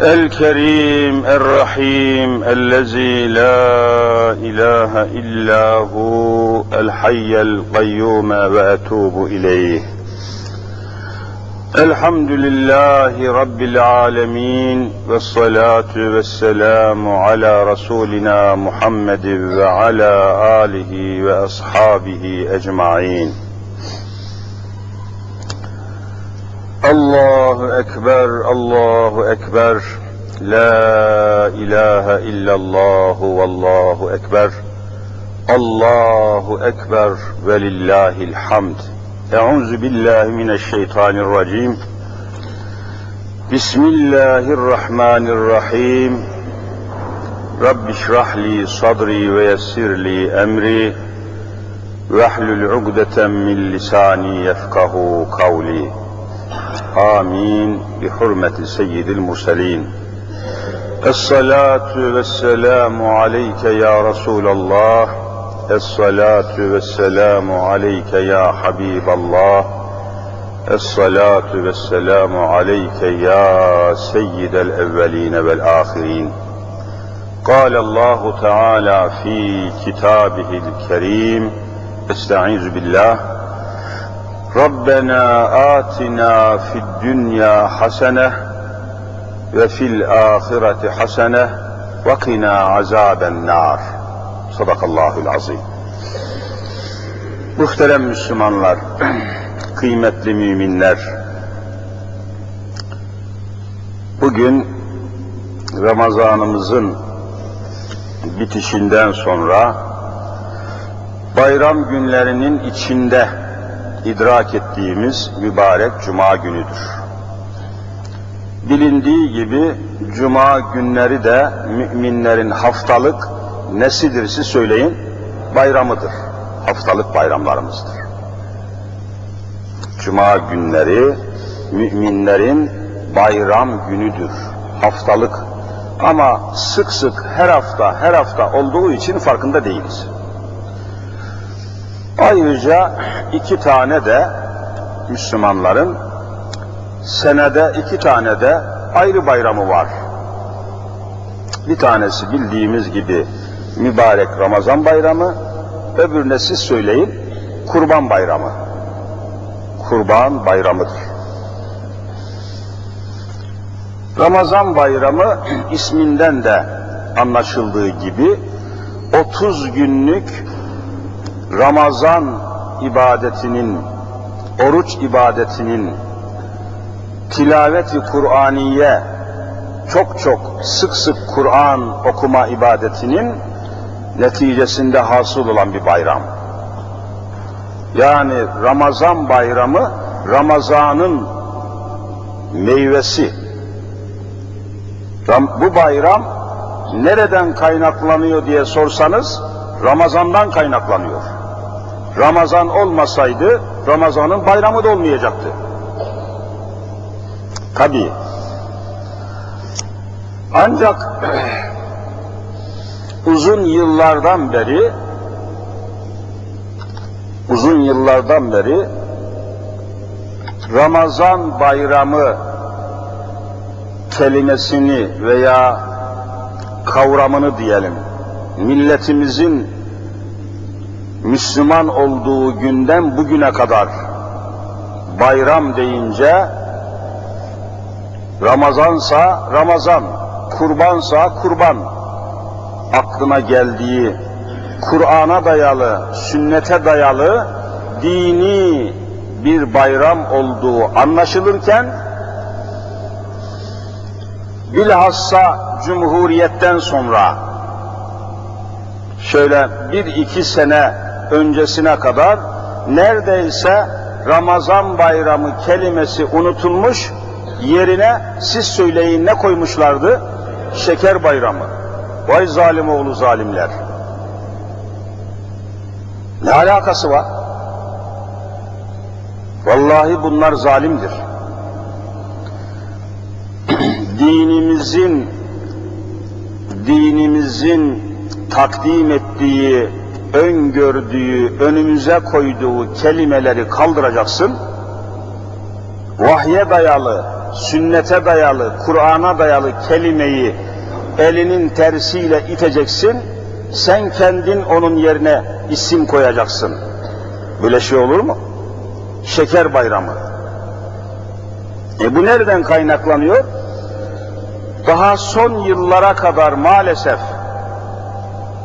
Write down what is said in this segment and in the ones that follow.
الكريم الرحيم الذي لا إله إلا هو الحي القيوم وأتوب إليه. الحمد لله رب العالمين والصلاة والسلام على رسولنا محمد وعلى آله وأصحابه أجمعين. Allahu Ekber, Allahu Ekber. La ilahe illallahu vallahu ekber. Allahu ekber ve lillahil hamd. Euzu billahi mineşşeytanirracim. Bismillahirrahmanirrahim. Rabbi şrahli sadri ve yessirli emri ve ahlul ugdeten min lisani yefkahu kavli. آمين بحرمة سيد المرسلين. الصلاة والسلام عليك يا رسول الله. الصلاة والسلام عليك يا حبيب الله. الصلاة والسلام عليك يا سيد الأولين والآخرين. قال الله تعالى في كتابه الكريم. استعيذ بالله. Rabbena atina fid dünya hasene ve fil ahireti hasene ve qina azaben nar. Sadakallahul azim. Muhterem Müslümanlar, kıymetli müminler, bugün Ramazanımızın bitişinden sonra bayram günlerinin içinde idrak ettiğimiz mübarek cuma günüdür. Bilindiği gibi cuma günleri de müminlerin haftalık nesidir siz söyleyin? Bayramıdır. Haftalık bayramlarımızdır. Cuma günleri müminlerin bayram günüdür. Haftalık. Ama sık sık her hafta her hafta olduğu için farkında değiliz. Ayrıca iki tane de Müslümanların senede iki tane de ayrı bayramı var. Bir tanesi bildiğimiz gibi mübarek Ramazan bayramı, öbürüne siz söyleyin kurban bayramı. Kurban bayramıdır. Ramazan bayramı isminden de anlaşıldığı gibi 30 günlük Ramazan ibadetinin, oruç ibadetinin, tilaveti Kur'aniye, çok çok sık sık Kur'an okuma ibadetinin neticesinde hasıl olan bir bayram. Yani Ramazan bayramı, Ramazan'ın meyvesi. Bu bayram nereden kaynaklanıyor diye sorsanız, Ramazan'dan kaynaklanıyor. Ramazan olmasaydı Ramazan'ın bayramı da olmayacaktı. Tabi. Ancak uzun yıllardan beri uzun yıllardan beri Ramazan bayramı kelimesini veya kavramını diyelim milletimizin Müslüman olduğu günden bugüne kadar bayram deyince Ramazansa Ramazan, kurbansa kurban aklına geldiği Kur'an'a dayalı, sünnete dayalı dini bir bayram olduğu anlaşılırken bilhassa Cumhuriyet'ten sonra şöyle bir iki sene öncesine kadar neredeyse Ramazan bayramı kelimesi unutulmuş, yerine siz söyleyin ne koymuşlardı? Şeker bayramı. Vay zalim oğlu zalimler. Ne alakası var? Vallahi bunlar zalimdir. dinimizin dinimizin takdim ettiği, öngördüğü, önümüze koyduğu kelimeleri kaldıracaksın. Vahye dayalı, sünnete dayalı, Kur'an'a dayalı kelimeyi elinin tersiyle iteceksin, sen kendin onun yerine isim koyacaksın. Böyle şey olur mu? Şeker bayramı. E bu nereden kaynaklanıyor? Daha son yıllara kadar maalesef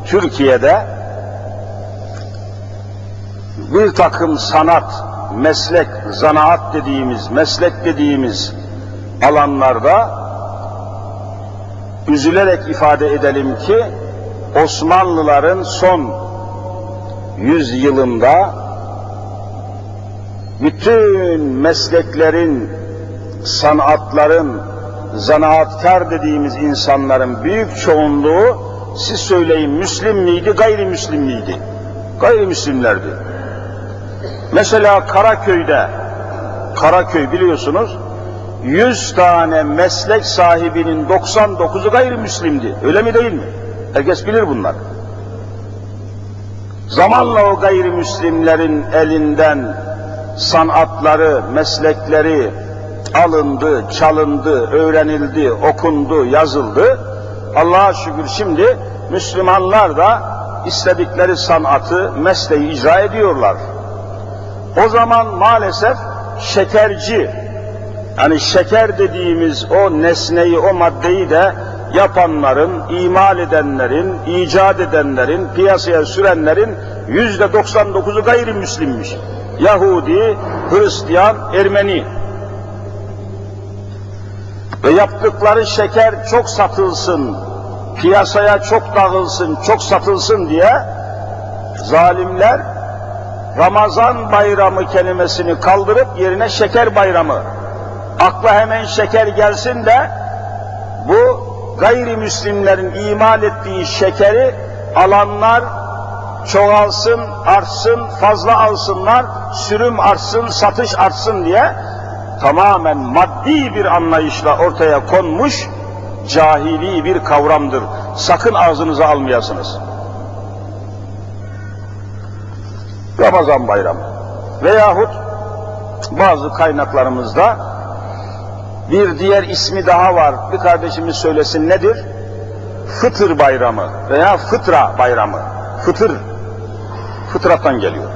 Türkiye'de bir takım sanat, meslek, zanaat dediğimiz, meslek dediğimiz alanlarda üzülerek ifade edelim ki Osmanlıların son yüz yılında bütün mesleklerin, sanatların, zanaatkar dediğimiz insanların büyük çoğunluğu siz söyleyin Müslim miydi, gayrimüslim miydi? Gayrimüslimlerdi. Mesela Karaköy'de, Karaköy biliyorsunuz, 100 tane meslek sahibinin 99'u gayrimüslimdi. Öyle mi değil mi? Herkes bilir bunlar. Zamanla o gayrimüslimlerin elinden sanatları, meslekleri alındı, çalındı, öğrenildi, okundu, yazıldı. Allah'a şükür şimdi Müslümanlar da istedikleri sanatı, mesleği icra ediyorlar. O zaman maalesef şekerci, yani şeker dediğimiz o nesneyi, o maddeyi de yapanların, imal edenlerin, icat edenlerin, piyasaya sürenlerin yüzde 99'u gayrimüslimmiş. Yahudi, Hristiyan, Ermeni. Ve yaptıkları şeker çok satılsın, piyasaya çok dağılsın, çok satılsın diye zalimler Ramazan bayramı kelimesini kaldırıp yerine şeker bayramı. Akla hemen şeker gelsin de bu gayrimüslimlerin imal ettiği şekeri alanlar çoğalsın, artsın, fazla alsınlar, sürüm artsın, satış artsın diye tamamen maddi bir anlayışla ortaya konmuş cahili bir kavramdır. Sakın ağzınıza almayasınız. Ramazan bayramı veyahut bazı kaynaklarımızda bir diğer ismi daha var. Bir kardeşimiz söylesin nedir? Fıtır bayramı veya fıtra bayramı. Fıtır. Fıtrattan geliyor.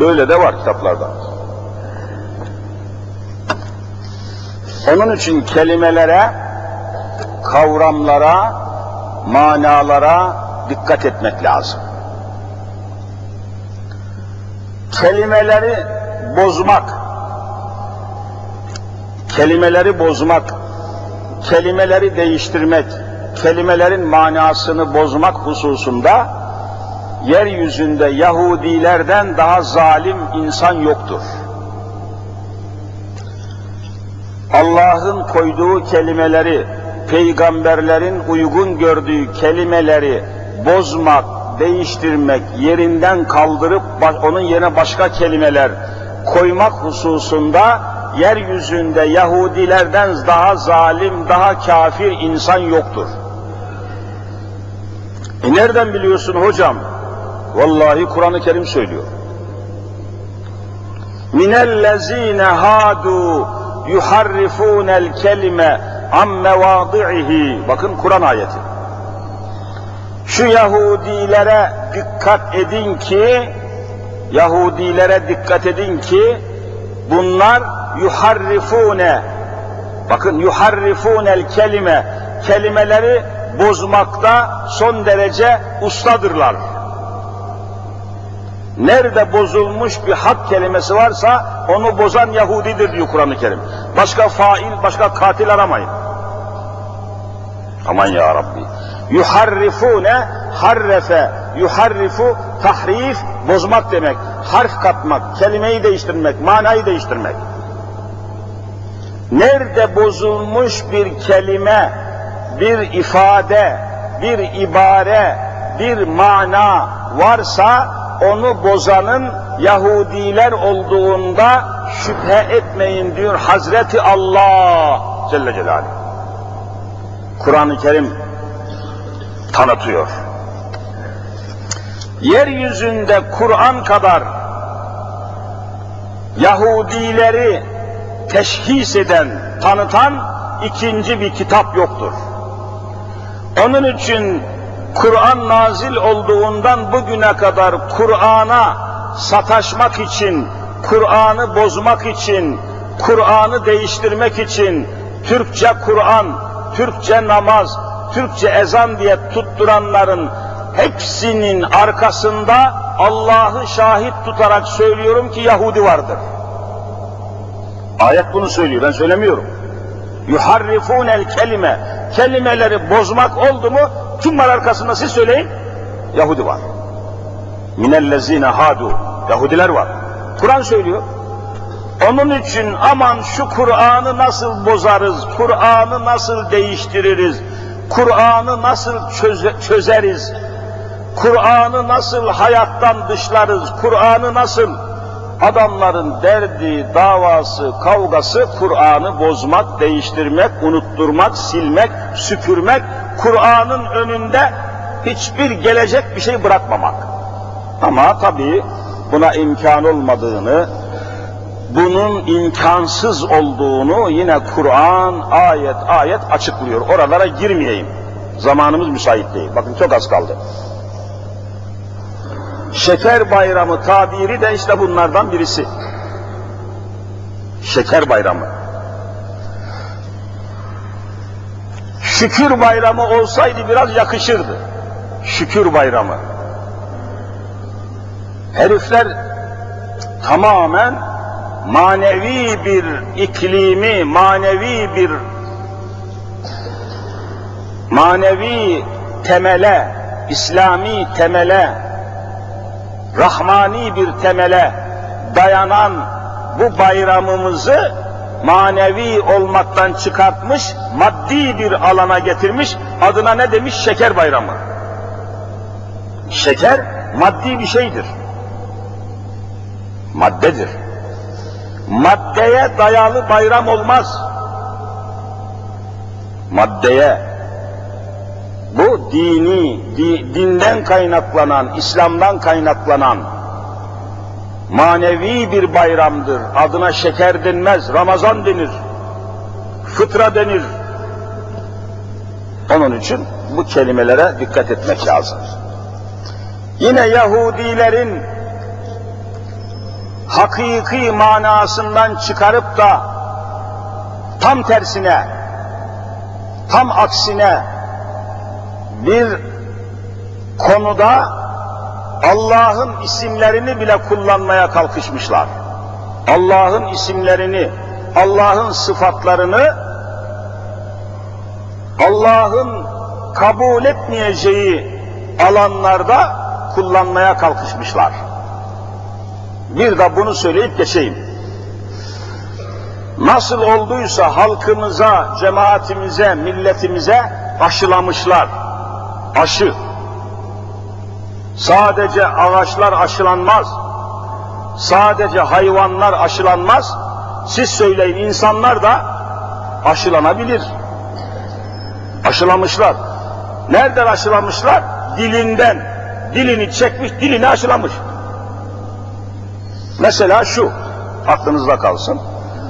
Böyle de var kitaplarda. Onun için kelimelere, kavramlara, manalara dikkat etmek lazım. Kelimeleri bozmak, kelimeleri bozmak, kelimeleri değiştirmek, kelimelerin manasını bozmak hususunda yeryüzünde Yahudilerden daha zalim insan yoktur. Allah'ın koyduğu kelimeleri, peygamberlerin uygun gördüğü kelimeleri bozmak, değiştirmek, yerinden kaldırıp onun yerine başka kelimeler koymak hususunda yeryüzünde Yahudilerden daha zalim, daha kafir insan yoktur. E nereden biliyorsun hocam? Vallahi Kur'an-ı Kerim söylüyor. Minellezine hadu yuharrifunel kelime am mevadi'ihi. Bakın Kur'an ayeti. Şu Yahudilere dikkat edin ki Yahudilere dikkat edin ki bunlar yuharrifune bakın yuharrifunel kelime kelimeleri bozmakta son derece ustadırlar. Nerede bozulmuş bir hak kelimesi varsa onu bozan Yahudidir diyor Kur'an-ı Kerim. Başka fail, başka katil aramayın. Aman ya Rabbi. Yuharrifune, harrefe, yuharrifu, tahrif, bozmak demek. Harf katmak, kelimeyi değiştirmek, manayı değiştirmek. Nerede bozulmuş bir kelime, bir ifade, bir ibare, bir mana varsa onu bozanın Yahudiler olduğunda şüphe etmeyin diyor Hazreti Allah Celle Celaluhu. Kur'an-ı Kerim tanıtıyor. Yeryüzünde Kur'an kadar Yahudileri teşhis eden, tanıtan ikinci bir kitap yoktur. Onun için Kur'an nazil olduğundan bugüne kadar Kur'an'a sataşmak için, Kur'an'ı bozmak için, Kur'an'ı değiştirmek için Türkçe Kur'an, Türkçe namaz, Türkçe ezan diye tutturanların hepsinin arkasında Allah'ı şahit tutarak söylüyorum ki Yahudi vardır. Ayet bunu söylüyor, ben söylemiyorum. Yuharrifun el kelime. Kelimeleri bozmak oldu mu kim var arkasında siz söyleyin? Yahudi var. Minellezine hadu. Yahudiler var. Kur'an söylüyor. Onun için aman şu Kur'an'ı nasıl bozarız, Kur'an'ı nasıl değiştiririz, Kur'an'ı nasıl çöze, çözeriz, Kur'an'ı nasıl hayattan dışlarız, Kur'an'ı nasıl? Adamların derdi, davası, kavgası Kur'an'ı bozmak, değiştirmek, unutturmak, silmek, süpürmek, Kur'an'ın önünde hiçbir gelecek bir şey bırakmamak. Ama tabii buna imkan olmadığını, bunun imkansız olduğunu yine Kur'an ayet ayet açıklıyor. Oralara girmeyeyim. Zamanımız müsait değil. Bakın çok az kaldı. Şeker bayramı tabiri de işte bunlardan birisi. Şeker bayramı. Şükür bayramı olsaydı biraz yakışırdı. Şükür bayramı. Herifler tamamen manevi bir iklimi, manevi bir manevi temele, İslami temele, rahmani bir temele dayanan bu bayramımızı manevi olmaktan çıkartmış, maddi bir alana getirmiş, adına ne demiş? Şeker bayramı. Şeker maddi bir şeydir. Maddedir. Maddeye dayalı bayram olmaz. Maddeye, bu dini, di, dinden kaynaklanan, İslam'dan kaynaklanan manevi bir bayramdır. Adına şeker denmez, Ramazan denir, fıtra denir. Onun için bu kelimelere dikkat etmek lazım. Yine Yahudilerin hakiki manasından çıkarıp da tam tersine, tam aksine bir konuda Allah'ın isimlerini bile kullanmaya kalkışmışlar. Allah'ın isimlerini, Allah'ın sıfatlarını Allah'ın kabul etmeyeceği alanlarda kullanmaya kalkışmışlar. Bir de bunu söyleyip geçeyim. Nasıl olduysa halkımıza, cemaatimize, milletimize aşılamışlar. Aşı. Sadece ağaçlar aşılanmaz. Sadece hayvanlar aşılanmaz. Siz söyleyin insanlar da aşılanabilir. Aşılamışlar. Nereden aşılamışlar? Dilinden. Dilini çekmiş, dilini aşılamış. Mesela şu, aklınızda kalsın.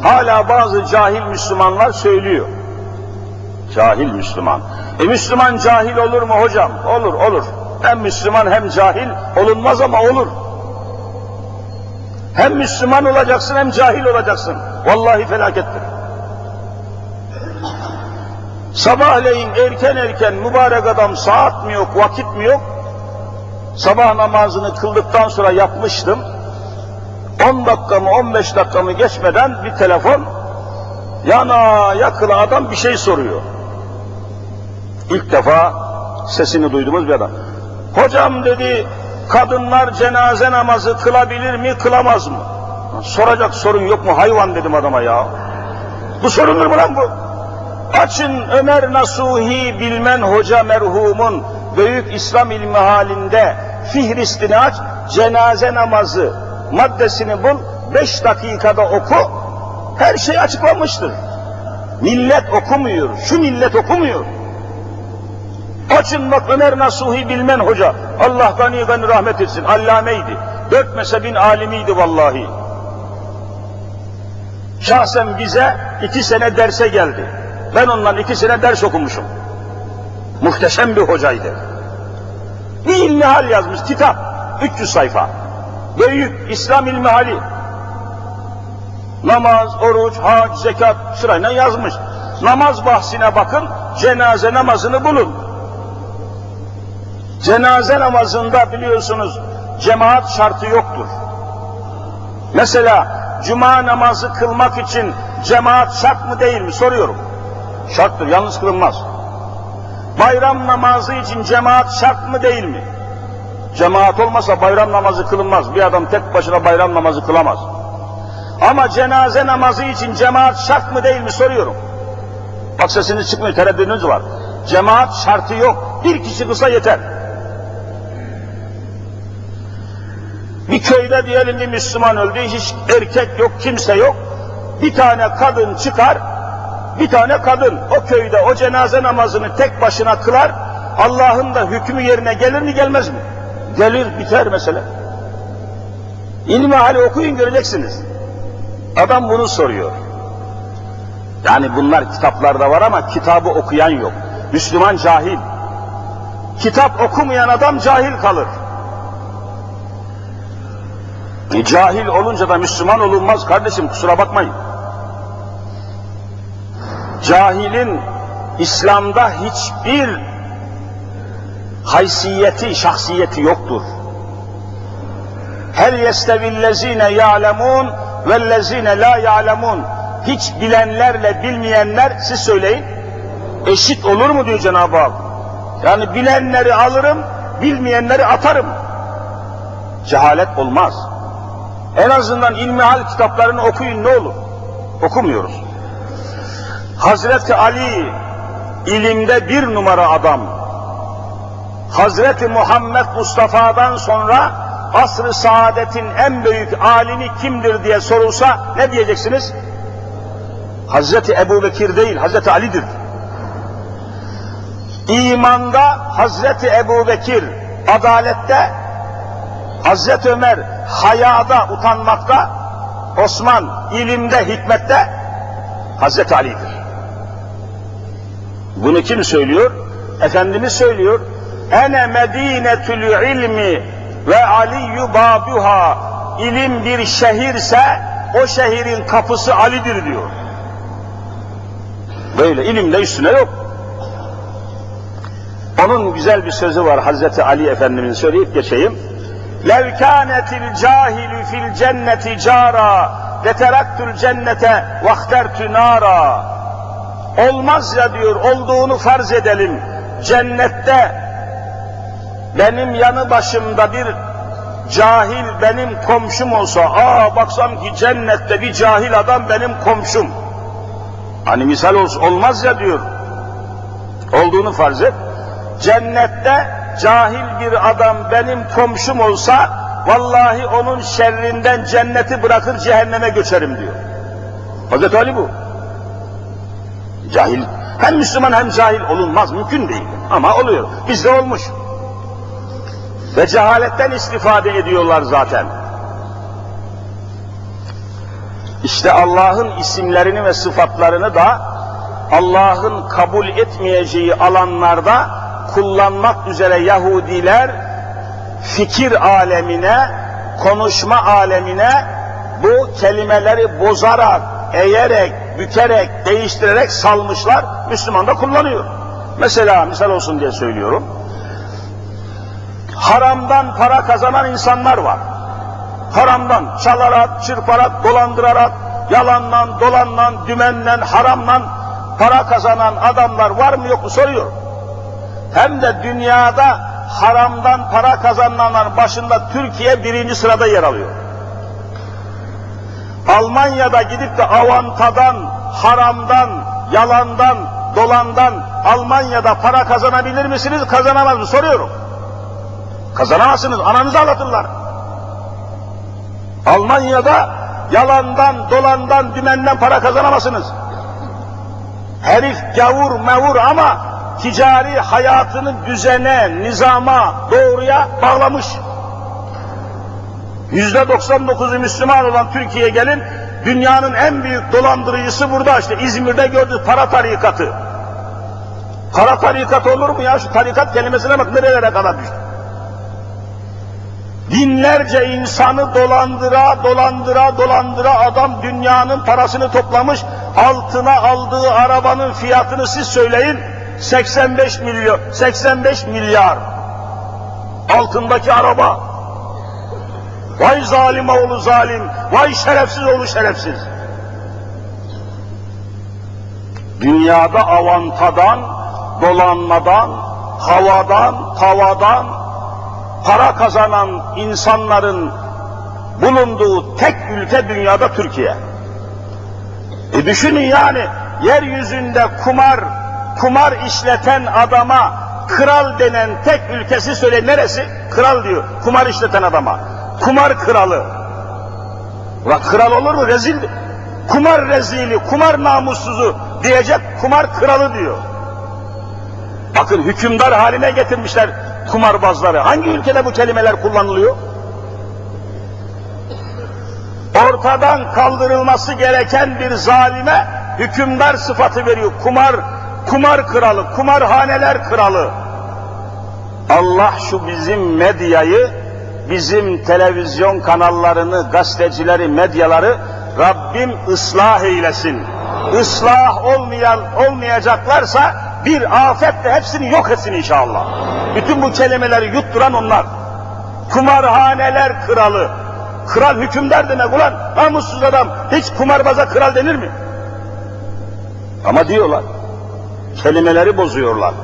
Hala bazı cahil Müslümanlar söylüyor. Cahil Müslüman. E Müslüman cahil olur mu hocam? Olur, olur. Hem Müslüman hem cahil olunmaz ama olur. Hem Müslüman olacaksın hem cahil olacaksın. Vallahi felakettir. Sabahleyin erken erken mübarek adam saat mi yok, vakit mi yok? Sabah namazını kıldıktan sonra yapmıştım. 10 dakika mı 15 dakika mı geçmeden bir telefon yana yakıla adam bir şey soruyor. İlk defa sesini duyduğumuz bir adam. Hocam dedi kadınlar cenaze namazı kılabilir mi kılamaz mı? Soracak sorun yok mu hayvan dedim adama ya. Bu sorundur mu lan bu? Açın Ömer Nasuhi Bilmen Hoca merhumun büyük İslam ilmi halinde fihristini aç, cenaze namazı maddesini bul, beş dakikada oku, her şey açıklanmıştır. Millet okumuyor, şu millet okumuyor. Açın bak Ömer Nasuhi Bilmen Hoca, Allah gani gani rahmet etsin, allameydi. Dört mezhebin alimiydi vallahi. Şahsen bize iki sene derse geldi. Ben ondan iki sene ders okumuşum. Muhteşem bir hocaydı. Bir ilmihal yazmış, kitap. 300 sayfa. Büyük İslam ilmihali. Namaz, oruç, hac, zekat sırayla yazmış. Namaz bahsine bakın, cenaze namazını bulun. Cenaze namazında biliyorsunuz cemaat şartı yoktur. Mesela cuma namazı kılmak için cemaat şart mı değil mi soruyorum. Şarttır, yalnız kılınmaz. Bayram namazı için cemaat şart mı değil mi? Cemaat olmasa bayram namazı kılınmaz. Bir adam tek başına bayram namazı kılamaz. Ama cenaze namazı için cemaat şart mı değil mi soruyorum. Bak sesiniz çıkmıyor, tereddüdünüz var. Cemaat şartı yok. Bir kişi kısa yeter. Bir köyde diyelim bir Müslüman öldü, hiç erkek yok, kimse yok. Bir tane kadın çıkar, bir tane kadın o köyde o cenaze namazını tek başına kılar, Allah'ın da hükmü yerine gelir mi gelmez mi? Gelir, biter mesele. İlmi hali okuyun göreceksiniz. Adam bunu soruyor. Yani bunlar kitaplarda var ama kitabı okuyan yok. Müslüman cahil. Kitap okumayan adam cahil kalır. E, cahil olunca da Müslüman olunmaz kardeşim kusura bakmayın. Cahilin İslam'da hiçbir haysiyeti, şahsiyeti yoktur. Hel yestevillezine ya'lemun vellezine la ya'lemun. Hiç bilenlerle bilmeyenler siz söyleyin. Eşit olur mu diyor Cenab-ı Hak. Yani bilenleri alırım, bilmeyenleri atarım. Cehalet olmaz. En azından ilmihal kitaplarını okuyun ne olur. Okumuyoruz. Hazreti Ali ilimde bir numara adam. Hazreti Muhammed Mustafa'dan sonra asr-ı saadetin en büyük alimi kimdir diye sorulsa ne diyeceksiniz? Hazreti Ebu Bekir değil, Hazreti Ali'dir. İmanda Hazreti Ebu Bekir, adalette Hazreti Ömer, hayada, utanmakta, Osman, ilimde, hikmette Hazreti Ali'dir. Bunu kim söylüyor? Efendimiz söylüyor. Ene medinetül ilmi ve aliyyu babuha. İlim bir şehirse o şehrin kapısı Ali'dir diyor. Böyle ilimle üstüne yok. Onun güzel bir sözü var Hazreti Ali Efendimiz'in söyleyip geçeyim. لَوْ كَانَتِ الْجَاهِلُ فِي الْجَنَّةِ جَارًا لَتَرَكْتُ الْجَنَّةَ وَاخْتَرْتُ نَارًا Olmaz ya diyor, olduğunu farz edelim. Cennette benim yanı başımda bir cahil benim komşum olsa, aa baksam ki cennette bir cahil adam benim komşum. Hani misal olsun, olmaz ya diyor. Olduğunu farz et. Cennette cahil bir adam benim komşum olsa, vallahi onun şerrinden cenneti bırakır cehenneme göçerim diyor. Hazreti Ali bu. Cahil, hem Müslüman hem cahil olunmaz, mümkün değil. Ama oluyor. Bizde olmuş. Ve cehaletten istifade ediyorlar zaten. İşte Allah'ın isimlerini ve sıfatlarını da Allah'ın kabul etmeyeceği alanlarda kullanmak üzere Yahudiler fikir alemine, konuşma alemine bu kelimeleri bozarak, eğerek, bükerek, değiştirerek salmışlar, Müslüman da kullanıyor. Mesela misal olsun diye söylüyorum. Haramdan para kazanan insanlar var. Haramdan, çalarak, çırparak, dolandırarak, yalandan, dolandan, dümenden, haramdan para kazanan adamlar var mı yok mu soruyor. Hem de dünyada haramdan para kazananlar başında Türkiye birinci sırada yer alıyor. Almanya'da gidip de avantadan, haramdan, yalandan, dolandan Almanya'da para kazanabilir misiniz, kazanamaz mı soruyorum. Kazanamazsınız, ananızı ağlatırlar. Almanya'da yalandan, dolandan, dümenden para kazanamazsınız. Herif gavur mevur ama ticari hayatını düzene, nizama, doğruya bağlamış. Yüzde 99'u Müslüman olan Türkiye'ye gelin, Dünyanın en büyük dolandırıcısı burada işte İzmir'de gördü para tarikatı. Para tarikat olur mu ya? Şu tarikat kelimesine bak nerelere kadar düştü. Binlerce insanı dolandıra, dolandıra, dolandıra adam dünyanın parasını toplamış. Altına aldığı arabanın fiyatını siz söyleyin. 85 milyon, 85 milyar. Altındaki araba. Vay zalim oğlu zalim, vay şerefsiz oğlu şerefsiz. Dünyada avantadan, dolanmadan, havadan, tavadan para kazanan insanların bulunduğu tek ülke dünyada Türkiye. E düşünün yani yeryüzünde kumar kumar işleten adama kral denen tek ülkesi söyle neresi? Kral diyor. Kumar işleten adama. Kumar kralı. Ulan kral olur mu? Rezil. Kumar rezili, kumar namussuzu diyecek kumar kralı diyor. Bakın hükümdar haline getirmişler kumarbazları. Hangi ülkede bu kelimeler kullanılıyor? Ortadan kaldırılması gereken bir zalime hükümdar sıfatı veriyor. Kumar, kumar kralı, kumarhaneler kralı. Allah şu bizim medyayı, bizim televizyon kanallarını, gazetecileri, medyaları Rabbim ıslah eylesin. Islah olmayan olmayacaklarsa bir afetle hepsini yok etsin inşallah. Bütün bu kelimeleri yutturan onlar. Kumarhaneler kralı. Kral hükümdar demek ulan namussuz adam. Hiç kumarbaza kral denir mi? Ama diyorlar. Kelimeleri bozuyorlar.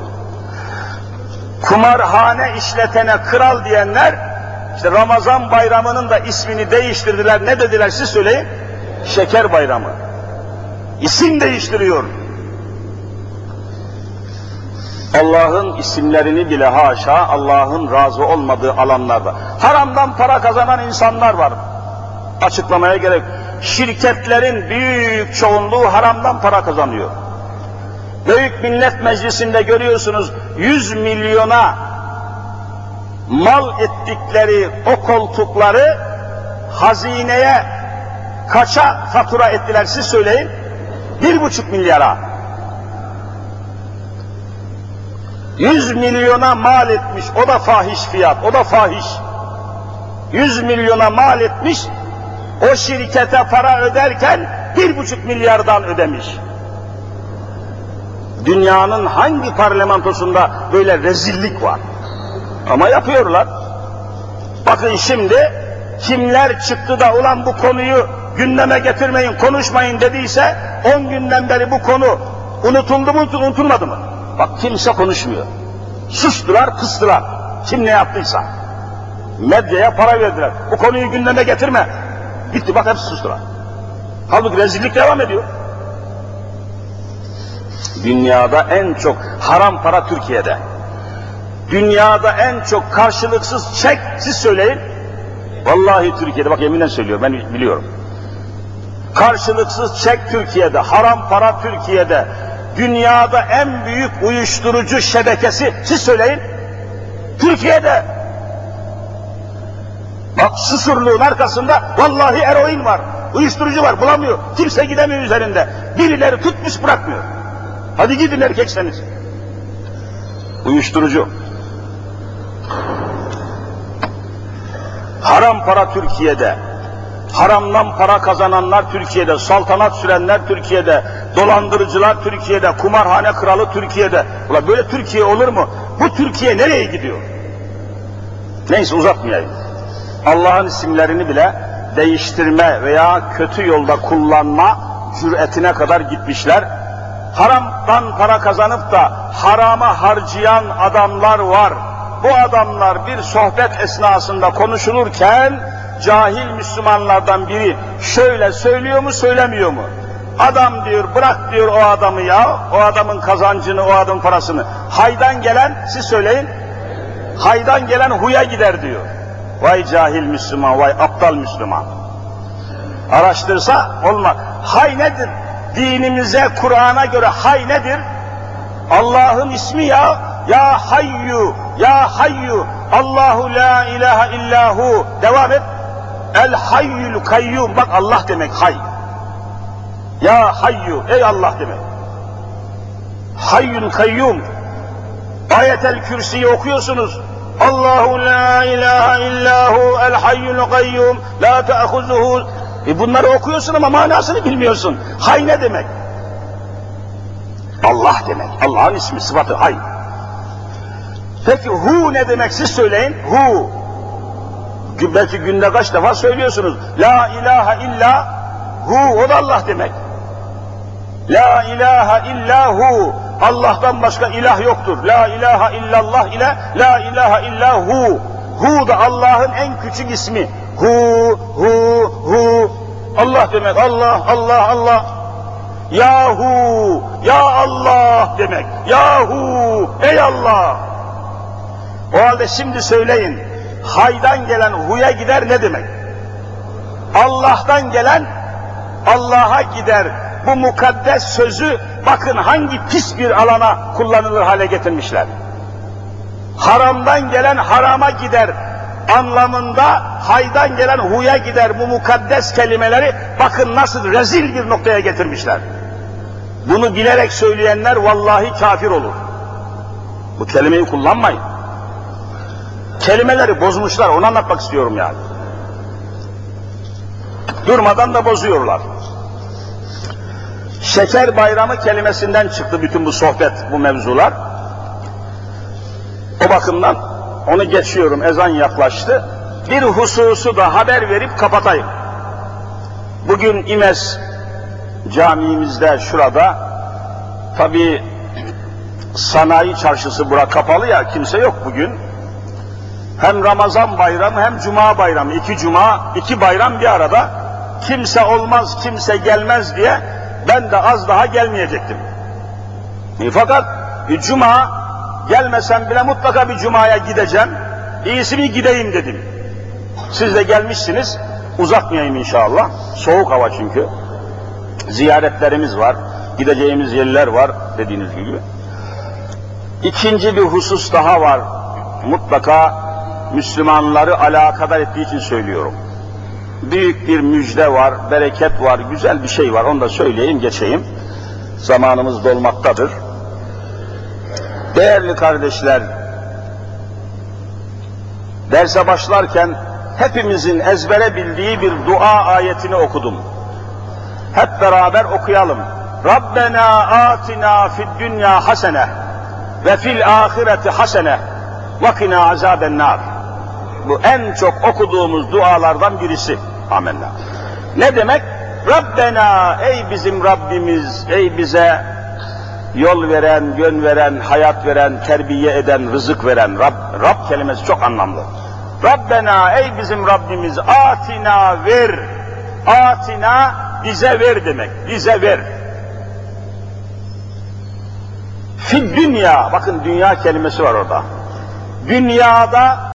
Kumarhane işletene kral diyenler işte Ramazan bayramının da ismini değiştirdiler. Ne dediler siz söyleyin? Şeker bayramı. İsim değiştiriyor. Allah'ın isimlerini bile haşa Allah'ın razı olmadığı alanlarda. Haramdan para kazanan insanlar var. Açıklamaya gerek. Şirketlerin büyük çoğunluğu haramdan para kazanıyor. Büyük Millet Meclisi'nde görüyorsunuz 100 milyona mal ettikleri o koltukları hazineye kaça fatura ettiler siz söyleyin? Bir buçuk milyara. 100 milyona mal etmiş, o da fahiş fiyat, o da fahiş. 100 milyona mal etmiş, o şirkete para öderken bir buçuk milyardan ödemiş. Dünyanın hangi parlamentosunda böyle rezillik var? Ama yapıyorlar. Bakın şimdi kimler çıktı da ulan bu konuyu gündeme getirmeyin, konuşmayın dediyse 10 günden beri bu konu unutuldu mu, unutulmadı mı? Bak kimse konuşmuyor. Sustular, kıstılar. Kim ne yaptıysa. Medyaya para verdiler. Bu konuyu gündeme getirme. Bitti bak hepsi sustular. Halbuki rezillik devam ediyor. Dünyada en çok haram para Türkiye'de. Dünyada en çok karşılıksız çek, siz söyleyin. Vallahi Türkiye'de, bak yeminle söylüyorum, ben biliyorum. Karşılıksız çek Türkiye'de, haram para Türkiye'de, dünyada en büyük uyuşturucu şebekesi, siz söyleyin, Türkiye'de. Bak susurluğun arkasında vallahi eroin var, uyuşturucu var, bulamıyor. Kimse gidemiyor üzerinde. Birileri tutmuş bırakmıyor. Hadi gidin erkekseniz. Uyuşturucu. Haram para Türkiye'de. Haramdan para kazananlar Türkiye'de, saltanat sürenler Türkiye'de, dolandırıcılar Türkiye'de, kumarhane kralı Türkiye'de. Ulan böyle Türkiye olur mu? Bu Türkiye nereye gidiyor? Neyse uzatmayayım. Allah'ın isimlerini bile değiştirme veya kötü yolda kullanma cüretine kadar gitmişler. Haramdan para kazanıp da harama harcayan adamlar var. Bu adamlar bir sohbet esnasında konuşulurken cahil Müslümanlardan biri şöyle söylüyor mu söylemiyor mu? Adam diyor bırak diyor o adamı ya, o adamın kazancını, o adamın parasını. Haydan gelen, siz söyleyin, haydan gelen huya gider diyor. Vay cahil Müslüman, vay aptal Müslüman. Araştırsa olmaz. Hay nedir? Dinimize, Kur'an'a göre hay nedir? Allah'ın ismi ya, ya hayyu, ya hayyu, Allahu la ilahe illahu. Devam et. El hayyul kayyum. Bak Allah demek hay. Ya hayyu, ey Allah demek. Hayyun kayyum. Ayetel Kürsi'yi okuyorsunuz. Allahu la ilahe illahu el hayyul kayyum la te'huzuhu. E bunları okuyorsun ama manasını bilmiyorsun. Hay ne demek? Allah demek. Allah'ın ismi, sıfatı hay. Peki hu ne demek siz söyleyin. Hu. Belki günde kaç defa söylüyorsunuz. La ilahe illa hu. O da Allah demek. La ilahe illa hu. Allah'tan başka ilah yoktur. La ilahe illallah ile la ilahe illa hu. Hu da Allah'ın en küçük ismi. Hu, hu, hu. Allah demek. Allah, Allah, Allah. Yahu, ya Allah demek. Yahu, ey Allah. O halde şimdi söyleyin. Haydan gelen huya gider ne demek? Allah'tan gelen Allah'a gider. Bu mukaddes sözü bakın hangi pis bir alana kullanılır hale getirmişler. Haramdan gelen harama gider anlamında haydan gelen huya gider bu mukaddes kelimeleri bakın nasıl rezil bir noktaya getirmişler. Bunu bilerek söyleyenler vallahi kafir olur. Bu kelimeyi kullanmayın. Kelimeleri bozmuşlar, onu anlatmak istiyorum yani. Durmadan da bozuyorlar. Şeker bayramı kelimesinden çıktı bütün bu sohbet, bu mevzular. O bakımdan onu geçiyorum, ezan yaklaştı. Bir hususu da haber verip kapatayım. Bugün İmes camimizde şurada, tabi sanayi çarşısı bura kapalı ya, kimse yok bugün. Hem Ramazan bayramı hem Cuma bayramı, iki Cuma, iki bayram bir arada. Kimse olmaz, kimse gelmez diye ben de az daha gelmeyecektim. E, fakat bir Cuma gelmesem bile mutlaka bir Cuma'ya gideceğim. İyisi bir gideyim dedim. Siz de gelmişsiniz, uzatmayayım inşallah. Soğuk hava çünkü. Ziyaretlerimiz var, gideceğimiz yerler var dediğiniz gibi. İkinci bir husus daha var. Mutlaka Müslümanları alakadar ettiği için söylüyorum. Büyük bir müjde var, bereket var, güzel bir şey var. Onu da söyleyeyim, geçeyim. Zamanımız dolmaktadır. Değerli kardeşler, derse başlarken hepimizin ezbere bildiği bir dua ayetini okudum. Hep beraber okuyalım. Rabbena atina fid dünya hasene ve fil ahireti hasene ve kina azaben nar. Bu en çok okuduğumuz dualardan birisi. Amenna. Ne demek? Rabbena ey bizim Rabbimiz, ey bize yol veren, yön veren, hayat veren, terbiye eden, rızık veren Rab, Rab kelimesi çok anlamlı. Rabbena ey bizim Rabbimiz atina ver. Atina bize ver demek. Bize ver. Fid dünya, bakın dünya kelimesi var orada. Dünyada